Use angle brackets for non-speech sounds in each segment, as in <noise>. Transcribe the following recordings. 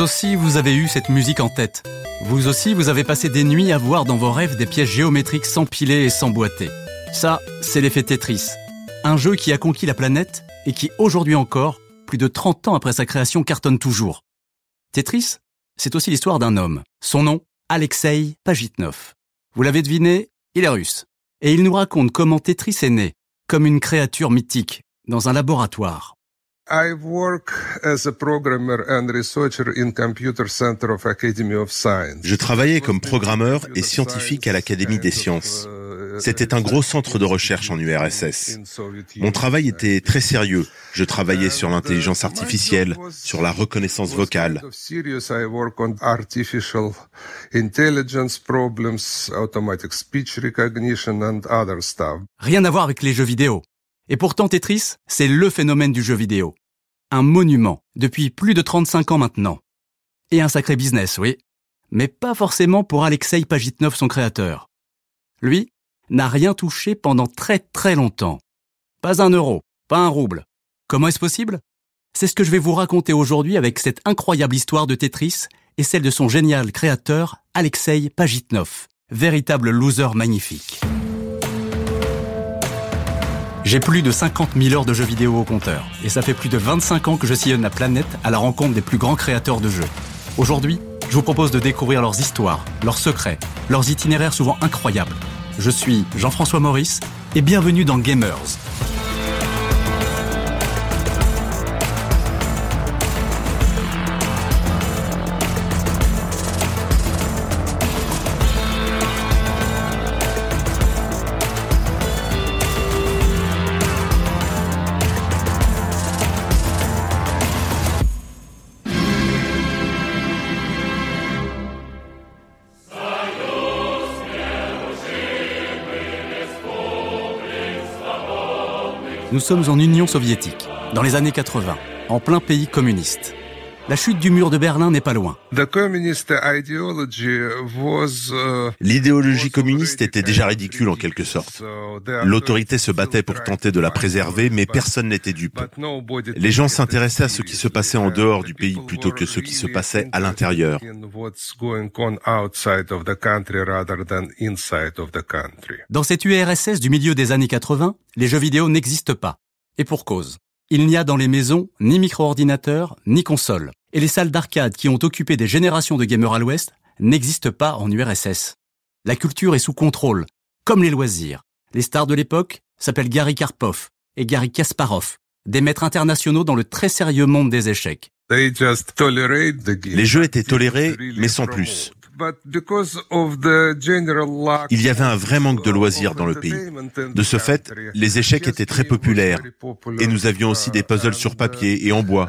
aussi, vous avez eu cette musique en tête. Vous aussi, vous avez passé des nuits à voir dans vos rêves des pièces géométriques s'empiler et s'emboîter. Ça, c'est l'effet Tetris. Un jeu qui a conquis la planète et qui, aujourd'hui encore, plus de 30 ans après sa création, cartonne toujours. Tetris, c'est aussi l'histoire d'un homme. Son nom, Alexei Pajitnov. Vous l'avez deviné, il est russe. Et il nous raconte comment Tetris est né, comme une créature mythique, dans un laboratoire. Je travaillais comme programmeur et scientifique à l'Académie des sciences. C'était un gros centre de recherche en URSS. Mon travail était très sérieux. Je travaillais sur l'intelligence artificielle, sur la reconnaissance vocale. Rien à voir avec les jeux vidéo. Et pourtant Tetris, c'est le phénomène du jeu vidéo. Un monument, depuis plus de 35 ans maintenant. Et un sacré business, oui. Mais pas forcément pour Alexei Pajitnov, son créateur. Lui, n'a rien touché pendant très très longtemps. Pas un euro, pas un rouble. Comment est-ce possible? C'est ce que je vais vous raconter aujourd'hui avec cette incroyable histoire de Tetris et celle de son génial créateur, Alexei Pajitnov, véritable loser magnifique. J'ai plus de 50 000 heures de jeux vidéo au compteur, et ça fait plus de 25 ans que je sillonne la planète à la rencontre des plus grands créateurs de jeux. Aujourd'hui, je vous propose de découvrir leurs histoires, leurs secrets, leurs itinéraires souvent incroyables, je suis Jean-François Maurice et bienvenue dans Gamers. Nous sommes en Union soviétique, dans les années 80, en plein pays communiste. La chute du mur de Berlin n'est pas loin. Uh, L'idéologie communiste était déjà ridicule en quelque sorte. L'autorité se battait pour tenter de la préserver, mais personne n'était dupe. Les gens s'intéressaient à ce qui se passait en dehors du pays plutôt que ce qui se passait à l'intérieur. Dans cette URSS du milieu des années 80, les jeux vidéo n'existent pas. Et pour cause. Il n'y a dans les maisons ni micro-ordinateur, ni console. Et les salles d'arcade qui ont occupé des générations de gamers à l'Ouest n'existent pas en URSS. La culture est sous contrôle, comme les loisirs. Les stars de l'époque s'appellent Gary Karpov et Gary Kasparov, des maîtres internationaux dans le très sérieux monde des échecs. Les jeux étaient tolérés, mais sans plus. Il y avait un vrai manque de loisirs dans le pays. De ce fait, les échecs étaient très populaires et nous avions aussi des puzzles sur papier et en bois.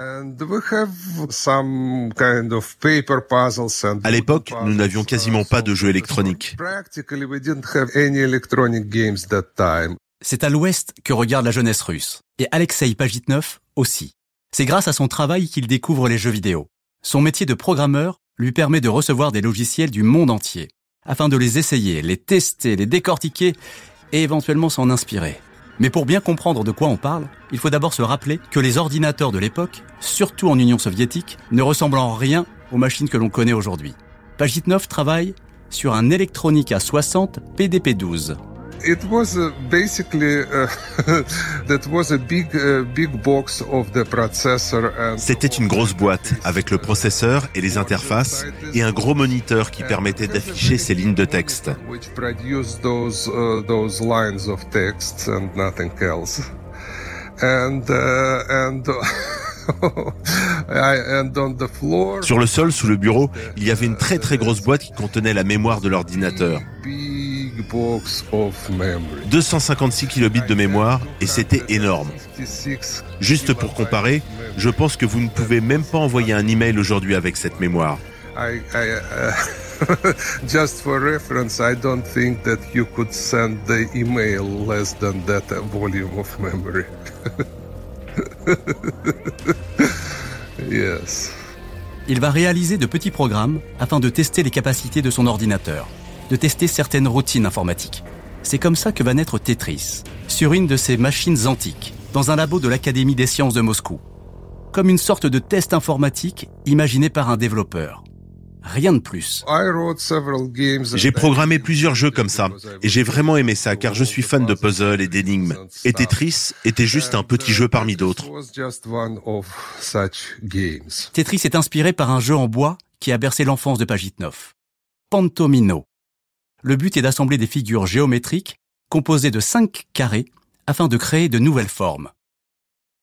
À l'époque, nous n'avions quasiment pas de jeux électroniques. C'est à l'ouest que regarde la jeunesse russe, et Alexei Pajitnov aussi. C'est grâce à son travail qu'il découvre les jeux vidéo. Son métier de programmeur lui permet de recevoir des logiciels du monde entier, afin de les essayer, les tester, les décortiquer et éventuellement s'en inspirer. Mais pour bien comprendre de quoi on parle, il faut d'abord se rappeler que les ordinateurs de l'époque, surtout en Union soviétique, ne ressemblent en rien aux machines que l'on connaît aujourd'hui. Pajitnov travaille sur un Electronica 60 PDP-12, c'était une grosse boîte avec le processeur et les interfaces et un gros moniteur qui permettait d'afficher ces lignes de texte. Sur le sol, sous le bureau, il y avait une très très grosse boîte qui contenait la mémoire de l'ordinateur. 256 kilobits de mémoire et c'était énorme. Juste pour comparer, je pense que vous ne pouvez même pas envoyer un email aujourd'hui avec cette mémoire. <laughs> Just for reference, I don't think that you could send the email less than that volume of memory. <laughs> yes. Il va réaliser de petits programmes afin de tester les capacités de son ordinateur de tester certaines routines informatiques. C'est comme ça que va naître Tetris, sur une de ces machines antiques, dans un labo de l'Académie des sciences de Moscou. comme une sorte de test informatique imaginé par un développeur. Rien de plus. J'ai programmé plusieurs jeux comme ça, et j'ai vraiment aimé ça car je suis fan de puzzles et d'énigmes. Et Tetris était juste un petit jeu parmi d'autres. Tetris est inspiré par un jeu en bois qui a bercé l'enfance de Pagitnov. Pantomino. Le but est d'assembler des figures géométriques composées de cinq carrés afin de créer de nouvelles formes.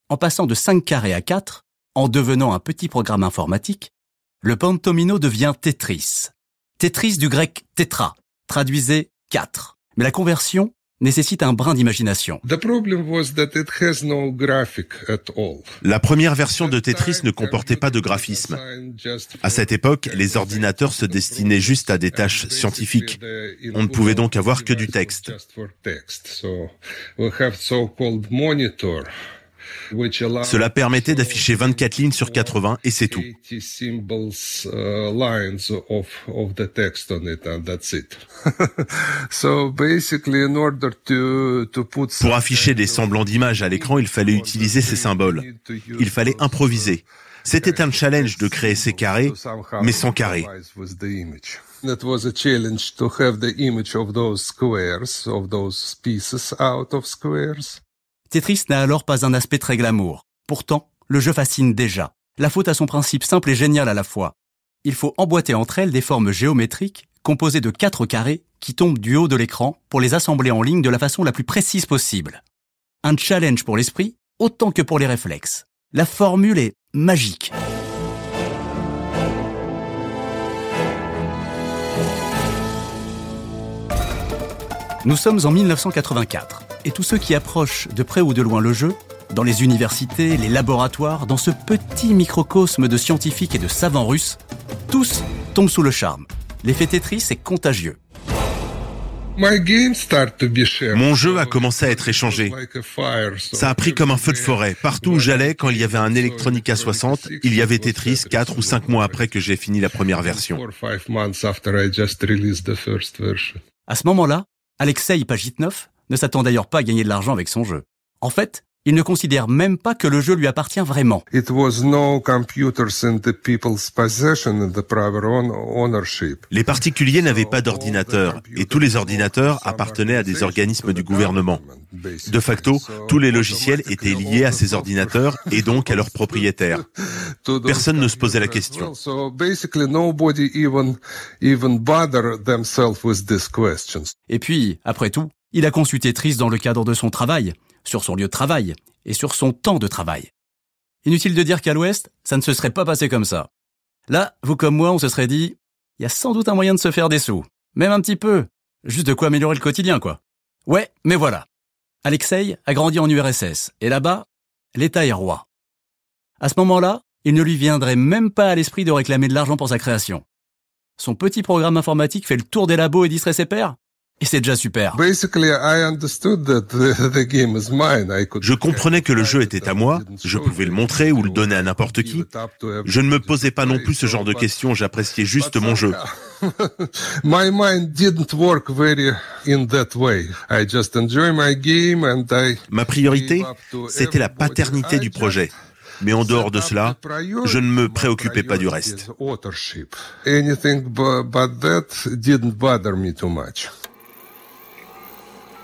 En passant de 5 carrés à 4, en devenant un petit programme informatique, le Pantomino devient Tetris. Tetris du grec tétra, traduisait 4. Mais la conversion nécessite un brin d'imagination. La première version de Tetris ne comportait pas de graphisme. À cette époque, les ordinateurs se destinaient juste à des tâches scientifiques. On ne pouvait donc avoir que du texte. Cela permettait d'afficher 24 lignes sur 80 et c'est tout. Pour afficher des semblants d'images à l'écran, il fallait utiliser ces symboles. Il fallait improviser. C'était un challenge de créer ces carrés, mais sans carrés. A. Tetris n'a alors pas un aspect très glamour. Pourtant, le jeu fascine déjà. La faute à son principe simple et génial à la fois. Il faut emboîter entre elles des formes géométriques composées de quatre carrés qui tombent du haut de l'écran pour les assembler en ligne de la façon la plus précise possible. Un challenge pour l'esprit autant que pour les réflexes. La formule est magique. Nous sommes en 1984 et tous ceux qui approchent de près ou de loin le jeu, dans les universités, les laboratoires, dans ce petit microcosme de scientifiques et de savants russes, tous tombent sous le charme. L'effet Tetris est contagieux. Mon jeu a commencé à être échangé. Ça a pris comme un feu de forêt. Partout où j'allais, quand il y avait un Electronica 60, il y avait Tetris 4 ou 5 mois après que j'ai fini la première version. À ce moment-là, Alexei Pagitnov ne s'attend d'ailleurs pas à gagner de l'argent avec son jeu. En fait, il ne considère même pas que le jeu lui appartient vraiment. Les particuliers n'avaient pas d'ordinateur et tous les ordinateurs appartenaient à des organismes du gouvernement. De facto, tous les logiciels étaient liés à ces ordinateurs <laughs> et donc à leurs propriétaires. Personne ne se posait la question. Et puis, après tout, il a conçu Tetris dans le cadre de son travail, sur son lieu de travail et sur son temps de travail. Inutile de dire qu'à l'Ouest, ça ne se serait pas passé comme ça. Là, vous comme moi, on se serait dit, il y a sans doute un moyen de se faire des sous. Même un petit peu. Juste de quoi améliorer le quotidien, quoi. Ouais, mais voilà. Alexei a grandi en URSS, et là-bas, l'État est roi. À ce moment-là, il ne lui viendrait même pas à l'esprit de réclamer de l'argent pour sa création. Son petit programme informatique fait le tour des labos et distrait ses pairs et c'est déjà super. <laughs> Je comprenais que le jeu était à moi, je pouvais le montrer ou le donner à n'importe qui. Je ne me posais pas non plus ce genre de questions, j'appréciais juste mon jeu. <laughs> Ma priorité, c'était la paternité du projet. Mais en dehors de cela, je ne me préoccupais pas du reste.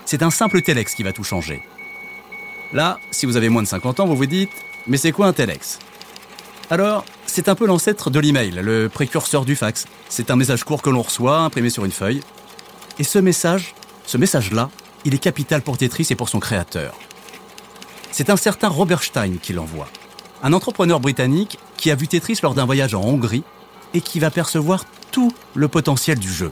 C'est un simple Telex qui va tout changer. Là, si vous avez moins de 50 ans, vous vous dites, mais c'est quoi un Telex? Alors, c'est un peu l'ancêtre de l'email, le précurseur du fax. C'est un message court que l'on reçoit, imprimé sur une feuille. Et ce message, ce message-là, il est capital pour Tetris et pour son créateur. C'est un certain Robert Stein qui l'envoie. Un entrepreneur britannique qui a vu Tetris lors d'un voyage en Hongrie et qui va percevoir tout le potentiel du jeu.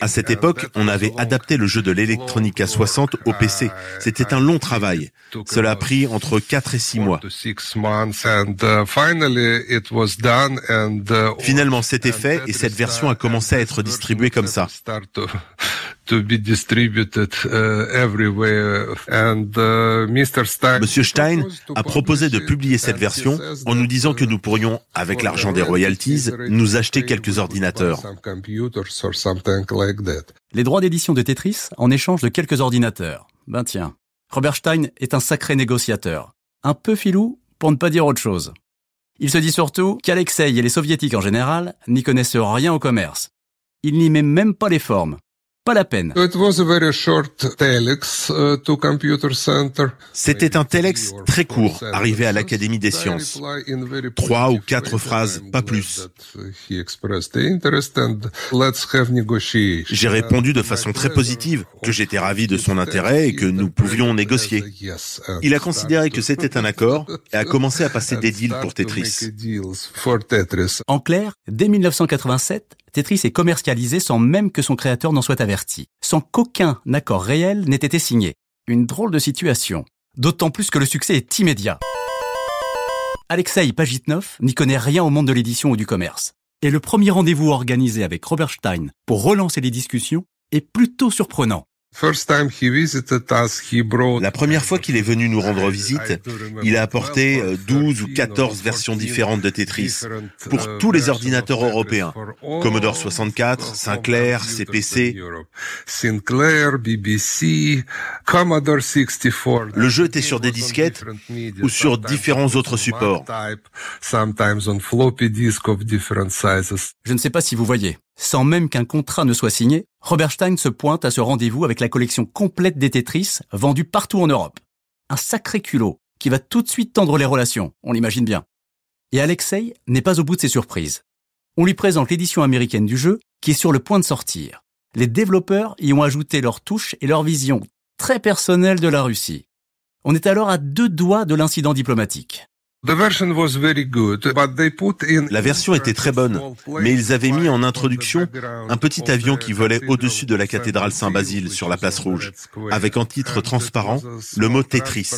À cette époque, on avait adapté le jeu de l'Electronica 60 au PC. C'était un long travail. Cela a pris entre 4 et 6 mois. Finalement, c'était fait et cette version a commencé à être distribuée comme ça. Uh, Monsieur Stein a proposé de publier cette version en nous disant que nous pourrions, avec l'argent des royalties, nous acheter quelques ordinateurs. Les droits d'édition de Tetris en échange de quelques ordinateurs. Ben tiens, Robert Stein est un sacré négociateur. Un peu filou, pour ne pas dire autre chose. Il se dit surtout qu'Alexei et les soviétiques en général n'y connaissent rien au commerce. Il n'y met même pas les formes. Pas la peine. Uh, C'était un telex très court, arrivé à l'Académie des sciences. Trois ou quatre phrases, pas plus. J'ai répondu de façon très positive que j'étais ravi de son intérêt et que nous pouvions négocier. Il a considéré que c'était un accord <laughs> et a commencé à passer des deals pour Tetris. En clair, dès 1987, Tetris est commercialisé sans même que son créateur n'en soit averti, sans qu'aucun accord réel n'ait été signé. Une drôle de situation. D'autant plus que le succès est immédiat. Alexei Pajitnov n'y connaît rien au monde de l'édition ou du commerce. Et le premier rendez-vous organisé avec Robert Stein pour relancer les discussions est plutôt surprenant. La première fois qu'il est venu nous rendre visite, il a apporté 12 euh, ou 14 versions différentes de Tetris pour uh, tous les ordinateurs européens. Commodore 64, Sinclair, CPC. Le jeu était sur des disquettes ou sur différents autres supports. Je ne sais pas si vous voyez. Sans même qu'un contrat ne soit signé, Robert Stein se pointe à ce rendez-vous avec la collection complète des Tetris vendue partout en Europe. Un sacré culot qui va tout de suite tendre les relations, on l'imagine bien. Et Alexei n'est pas au bout de ses surprises. On lui présente l'édition américaine du jeu qui est sur le point de sortir. Les développeurs y ont ajouté leur touche et leur vision très personnelle de la Russie. On est alors à deux doigts de l'incident diplomatique. La version était très bonne, mais ils avaient mis en introduction un petit avion qui volait au-dessus de la cathédrale Saint-Basile sur la place rouge, avec en titre transparent le mot Tetris.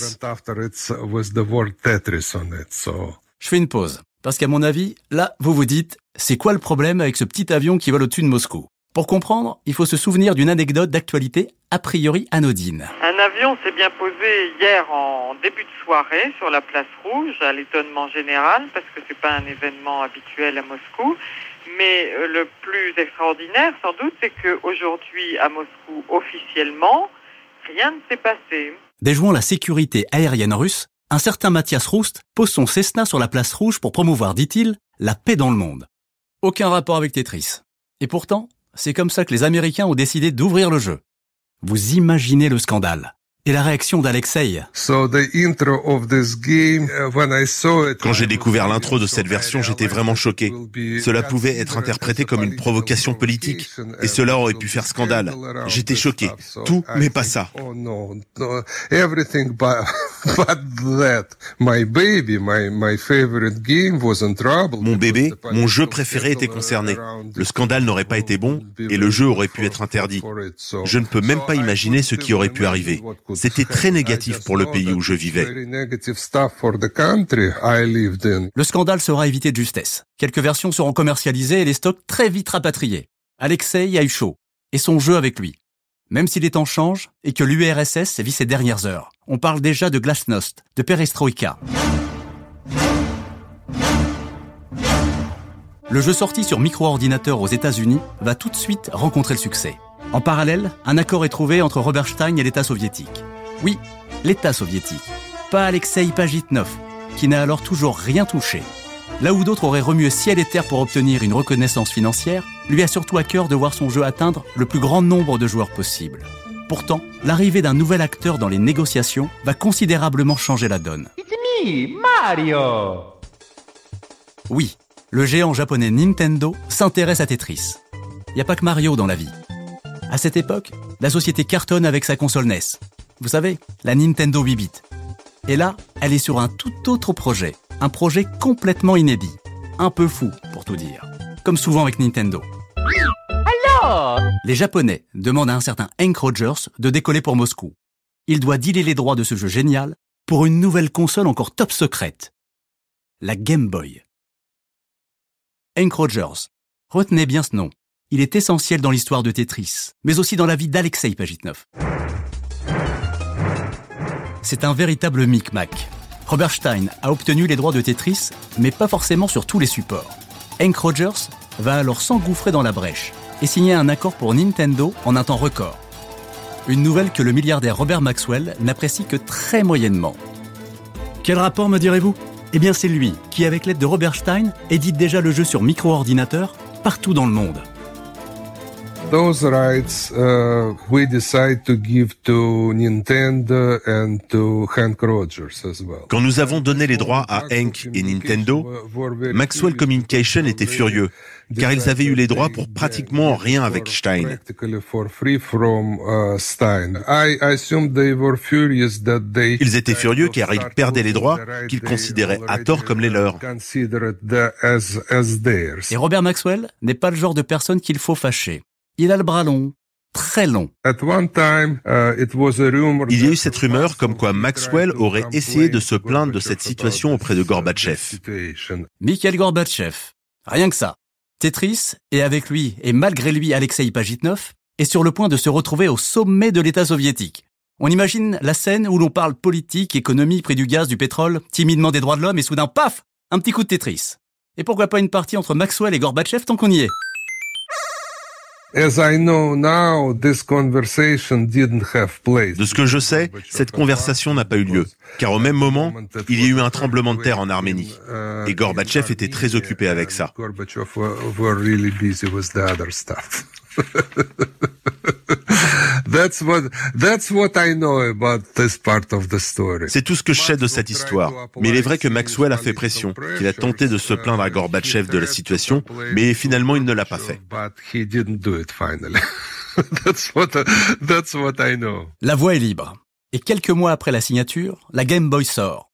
Je fais une pause, parce qu'à mon avis, là, vous vous dites, c'est quoi le problème avec ce petit avion qui vole au-dessus de Moscou? Pour comprendre, il faut se souvenir d'une anecdote d'actualité a priori anodine. Un avion s'est bien posé hier en début de soirée sur la place rouge, à l'étonnement général, parce que c'est pas un événement habituel à Moscou. Mais euh, le plus extraordinaire, sans doute, c'est qu'aujourd'hui, à Moscou, officiellement, rien ne s'est passé. Déjouant la sécurité aérienne russe, un certain Mathias Roust pose son Cessna sur la place rouge pour promouvoir, dit-il, la paix dans le monde. Aucun rapport avec Tetris. Et pourtant, c'est comme ça que les Américains ont décidé d'ouvrir le jeu. Vous imaginez le scandale et la réaction d'Alexei. Quand j'ai découvert l'intro de cette version, j'étais vraiment choqué. Cela pouvait être interprété comme une provocation politique et cela aurait pu faire scandale. J'étais choqué. Tout, mais pas ça. Mon bébé, mon jeu préféré était concerné. Le scandale n'aurait pas été bon et le jeu aurait pu être interdit. Je ne peux même pas imaginer ce qui aurait pu arriver. C'était très négatif pour le pays où je vivais. Le scandale sera évité de justesse. Quelques versions seront commercialisées et les stocks très vite rapatriés. Alexei a eu chaud, et son jeu avec lui. Même si les temps changent et que l'URSS vit ses dernières heures, on parle déjà de glasnost, de perestroïka. Le jeu sorti sur micro-ordinateur aux États-Unis va tout de suite rencontrer le succès. En parallèle, un accord est trouvé entre Robert Stein et l'État soviétique. Oui, l'État soviétique, pas Alexei Pajitnov, qui n'a alors toujours rien touché. Là où d'autres auraient remué ciel et terre pour obtenir une reconnaissance financière, lui a surtout à cœur de voir son jeu atteindre le plus grand nombre de joueurs possible. Pourtant, l'arrivée d'un nouvel acteur dans les négociations va considérablement changer la donne. Mario Oui, le géant japonais Nintendo s'intéresse à Tetris. Il n'y a pas que Mario dans la vie. À cette époque, la société cartonne avec sa console NES. Vous savez, la Nintendo 8 bits. Et là, elle est sur un tout autre projet. Un projet complètement inédit. Un peu fou, pour tout dire. Comme souvent avec Nintendo. Alors Les Japonais demandent à un certain Hank Rogers de décoller pour Moscou. Il doit dealer les droits de ce jeu génial pour une nouvelle console encore top secrète. La Game Boy. Hank Rogers. Retenez bien ce nom. Il est essentiel dans l'histoire de Tetris, mais aussi dans la vie d'Alexei Pajitnov. C'est un véritable micmac. Robert Stein a obtenu les droits de Tetris, mais pas forcément sur tous les supports. Hank Rogers va alors s'engouffrer dans la brèche et signer un accord pour Nintendo en un temps record. Une nouvelle que le milliardaire Robert Maxwell n'apprécie que très moyennement. Quel rapport me direz-vous? Eh bien c'est lui qui, avec l'aide de Robert Stein, édite déjà le jeu sur micro-ordinateur partout dans le monde. Those rights uh, we decide to give to Nintendo and to Hank Rogers as well. Quand nous avons donné les droits à Hank et Nintendo, Maxwell Communication était furieux car ils avaient eu les droits pour pratiquement rien avec Stein. Ils étaient furieux car ils perdaient les droits qu'ils considéraient à tort comme les leurs. Et Robert Maxwell n'est pas le genre de personne qu'il faut fâcher. Il a le bras long, très long. Uh, Il y a eu cette rumeur comme quoi Maxwell aurait essayé de se plaindre de cette situation auprès de Gorbatchev. Mikhail Gorbatchev. Rien que ça. Tetris, et avec lui, et malgré lui Alexei Pajitnov, est sur le point de se retrouver au sommet de l'État soviétique. On imagine la scène où l'on parle politique, économie, prix du gaz, du pétrole, timidement des droits de l'homme, et soudain, paf Un petit coup de Tetris. Et pourquoi pas une partie entre Maxwell et Gorbatchev tant qu'on y est? De ce que je sais, cette conversation n'a pas eu lieu, car au même moment, il y a eu un tremblement de terre en Arménie, et Gorbatchev était très occupé avec ça. C'est tout ce que je sais de cette histoire. Mais il est vrai que Maxwell a fait pression, qu'il a tenté de se plaindre à Gorbatchev de la situation, mais finalement il ne l'a pas fait. <laughs> La voie est libre. Et quelques mois après la signature, la Game Boy sort.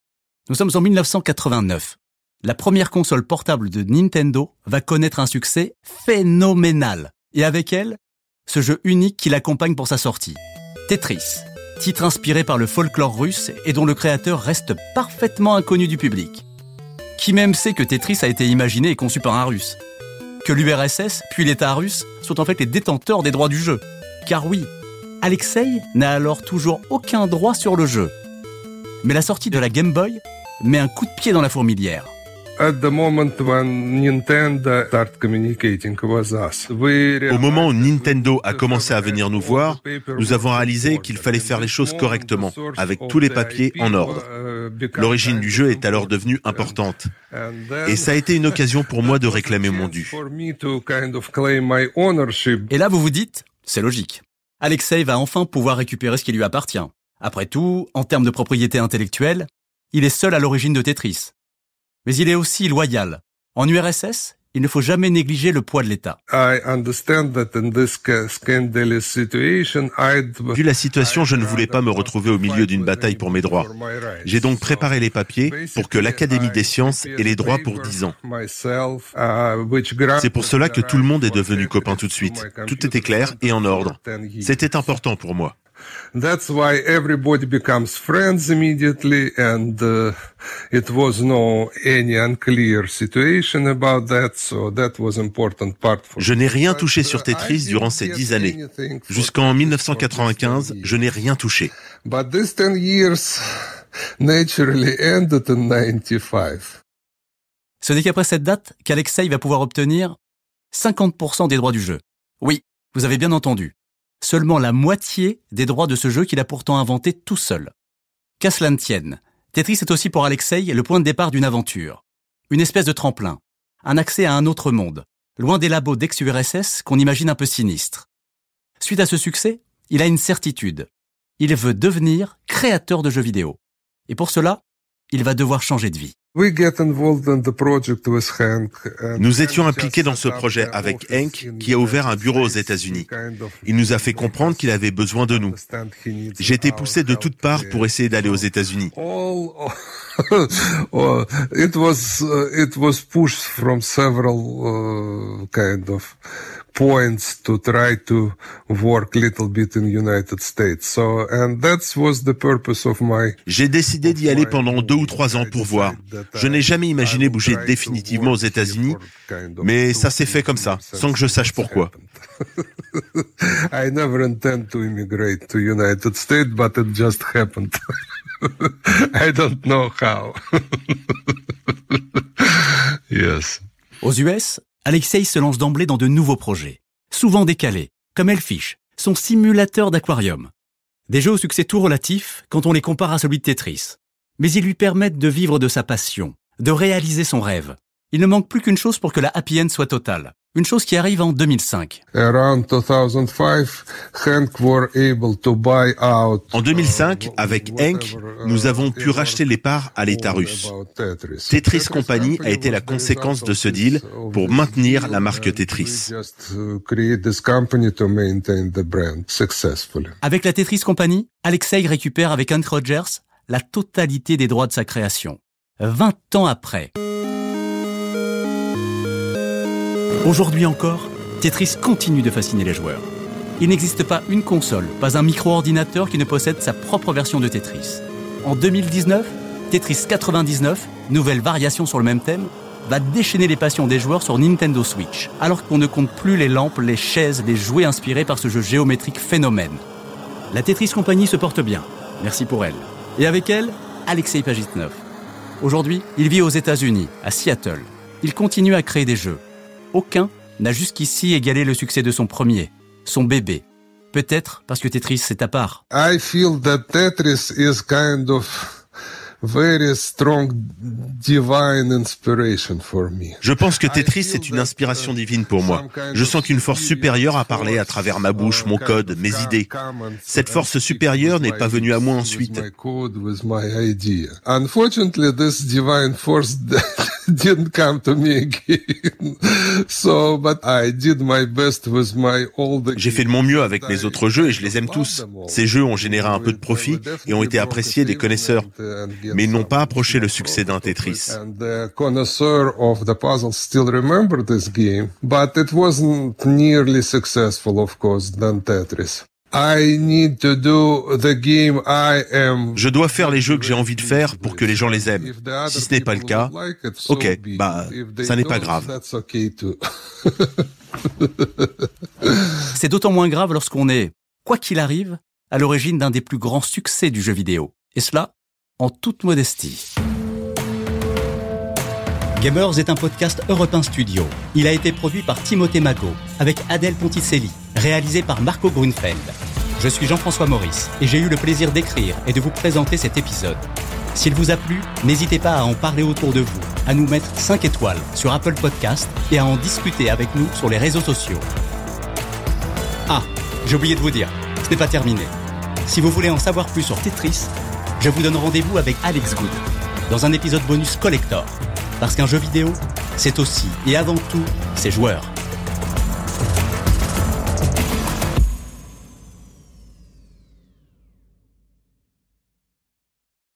Nous sommes en 1989. La première console portable de Nintendo va connaître un succès phénoménal. Et avec elle, ce jeu unique qui l'accompagne pour sa sortie. Tetris, titre inspiré par le folklore russe et dont le créateur reste parfaitement inconnu du public. Qui même sait que Tetris a été imaginé et conçu par un russe Que l'URSS, puis l'État russe, sont en fait les détenteurs des droits du jeu. Car oui, Alexei n'a alors toujours aucun droit sur le jeu. Mais la sortie de la Game Boy met un coup de pied dans la fourmilière. Au moment où Nintendo a commencé à venir nous voir, nous avons réalisé qu'il fallait faire les choses correctement, avec tous les papiers en ordre. L'origine du jeu est alors devenue importante. Et ça a été une occasion pour moi de réclamer mon dû. Et là, vous vous dites, c'est logique. Alexei va enfin pouvoir récupérer ce qui lui appartient. Après tout, en termes de propriété intellectuelle, il est seul à l'origine de Tetris mais il est aussi loyal. En URSS, il ne faut jamais négliger le poids de l'État. Vu la situation, je ne voulais pas me retrouver au milieu d'une bataille pour mes droits. J'ai donc préparé les papiers pour que l'Académie des sciences ait les droits pour 10 ans. C'est pour cela que tout le monde est devenu copain tout de suite. Tout était clair et en ordre. C'était important pour moi. That's why everybody becomes friends immediately, and uh, it was no any unclear situation about that, so that was important part for Je n'ai rien touché sur Tetris durant ces dix années. Jusqu'en 1995, je n'ai rien touché. But these 10 years naturally ended in 95. Ce n'est qu'après cette date qu'Alexei va pouvoir obtenir 50% des droits du jeu. Oui, vous avez bien entendu seulement la moitié des droits de ce jeu qu'il a pourtant inventé tout seul. Qu'à cela ne tienne, Tetris est aussi pour Alexei le point de départ d'une aventure. Une espèce de tremplin. Un accès à un autre monde, loin des labos d'ex-URSS qu'on imagine un peu sinistres. Suite à ce succès, il a une certitude. Il veut devenir créateur de jeux vidéo. Et pour cela, il va devoir changer de vie. Nous étions impliqués dans ce projet avec Hank, qui a ouvert un bureau aux États-Unis. Il nous a fait comprendre qu'il avait besoin de nous. J'ai été poussé de toutes parts pour essayer d'aller aux États-Unis. Points to try to work little bit in United States. So, and that was the purpose of my. J'ai décidé d'y aller pendant deux ou trois ans pour voir. Je n'ai jamais imaginé bouger définitivement aux États-Unis, mais ça s'est fait comme ça, sans que je sache pourquoi. <laughs> I never intend to immigrate to United States, but it just happened. <laughs> I don't know how. <laughs> yes. Aux US, Alexei se lance d'emblée dans de nouveaux projets, souvent décalés, comme Elfish, son simulateur d'aquarium. Des jeux au succès tout relatif quand on les compare à celui de Tetris. Mais ils lui permettent de vivre de sa passion, de réaliser son rêve. Il ne manque plus qu'une chose pour que la happy end soit totale. Une chose qui arrive en 2005. En 2005, avec Hank, nous avons pu racheter les parts à l'État russe. Tetris Company a été la conséquence de ce deal pour maintenir la marque Tetris. Avec la Tetris Company, Alexei récupère avec Hank Rogers la totalité des droits de sa création. 20 ans après. Aujourd'hui encore, Tetris continue de fasciner les joueurs. Il n'existe pas une console, pas un micro-ordinateur qui ne possède sa propre version de Tetris. En 2019, Tetris 99, nouvelle variation sur le même thème, va déchaîner les passions des joueurs sur Nintendo Switch, alors qu'on ne compte plus les lampes, les chaises, les jouets inspirés par ce jeu géométrique phénomène. La Tetris Company se porte bien, merci pour elle. Et avec elle, Alexei Pajitnov. Aujourd'hui, il vit aux États-Unis, à Seattle. Il continue à créer des jeux, aucun n'a jusqu'ici égalé le succès de son premier, son bébé. Peut-être parce que Tetris c'est à part. I feel that Tetris is kind of very strong divine inspiration for me. Je pense que Tetris est une inspiration divine pour moi. Je sens qu'une force supérieure a parlé à travers ma bouche, mon code, mes idées. Cette force supérieure n'est pas venue à moi ensuite. Unfortunately, this divine force <laughs> didn't come to me again. <laughs> So, but I did my best with my old J'ai fait de mon mieux avec mes autres jeux et je les aime tous. Ces jeux ont généré un peu de profit et ont été appréciés des connaisseurs mais ils n'ont pas approché le succès d'un Tetris. of the puzzle still remember this game, but it wasn't nearly successful, of course, than Tetris. I need to do the game I am. Je dois faire les jeux que j'ai envie de faire pour que les gens les aiment. Si ce n'est pas le cas, ok, bah, ça n'est pas grave. <laughs> C'est d'autant moins grave lorsqu'on est, quoi qu'il arrive, à l'origine d'un des plus grands succès du jeu vidéo. Et cela, en toute modestie. Gamers est un podcast Europe Studio. Il a été produit par Timothée Magot avec Adèle Ponticelli, réalisé par Marco Grunfeld. Je suis Jean-François Maurice et j'ai eu le plaisir d'écrire et de vous présenter cet épisode. S'il vous a plu, n'hésitez pas à en parler autour de vous, à nous mettre 5 étoiles sur Apple Podcast et à en discuter avec nous sur les réseaux sociaux. Ah, j'ai oublié de vous dire, ce n'est pas terminé. Si vous voulez en savoir plus sur Tetris, je vous donne rendez-vous avec Alex Good dans un épisode bonus collector. Parce qu'un jeu vidéo, c'est aussi et avant tout ses joueurs.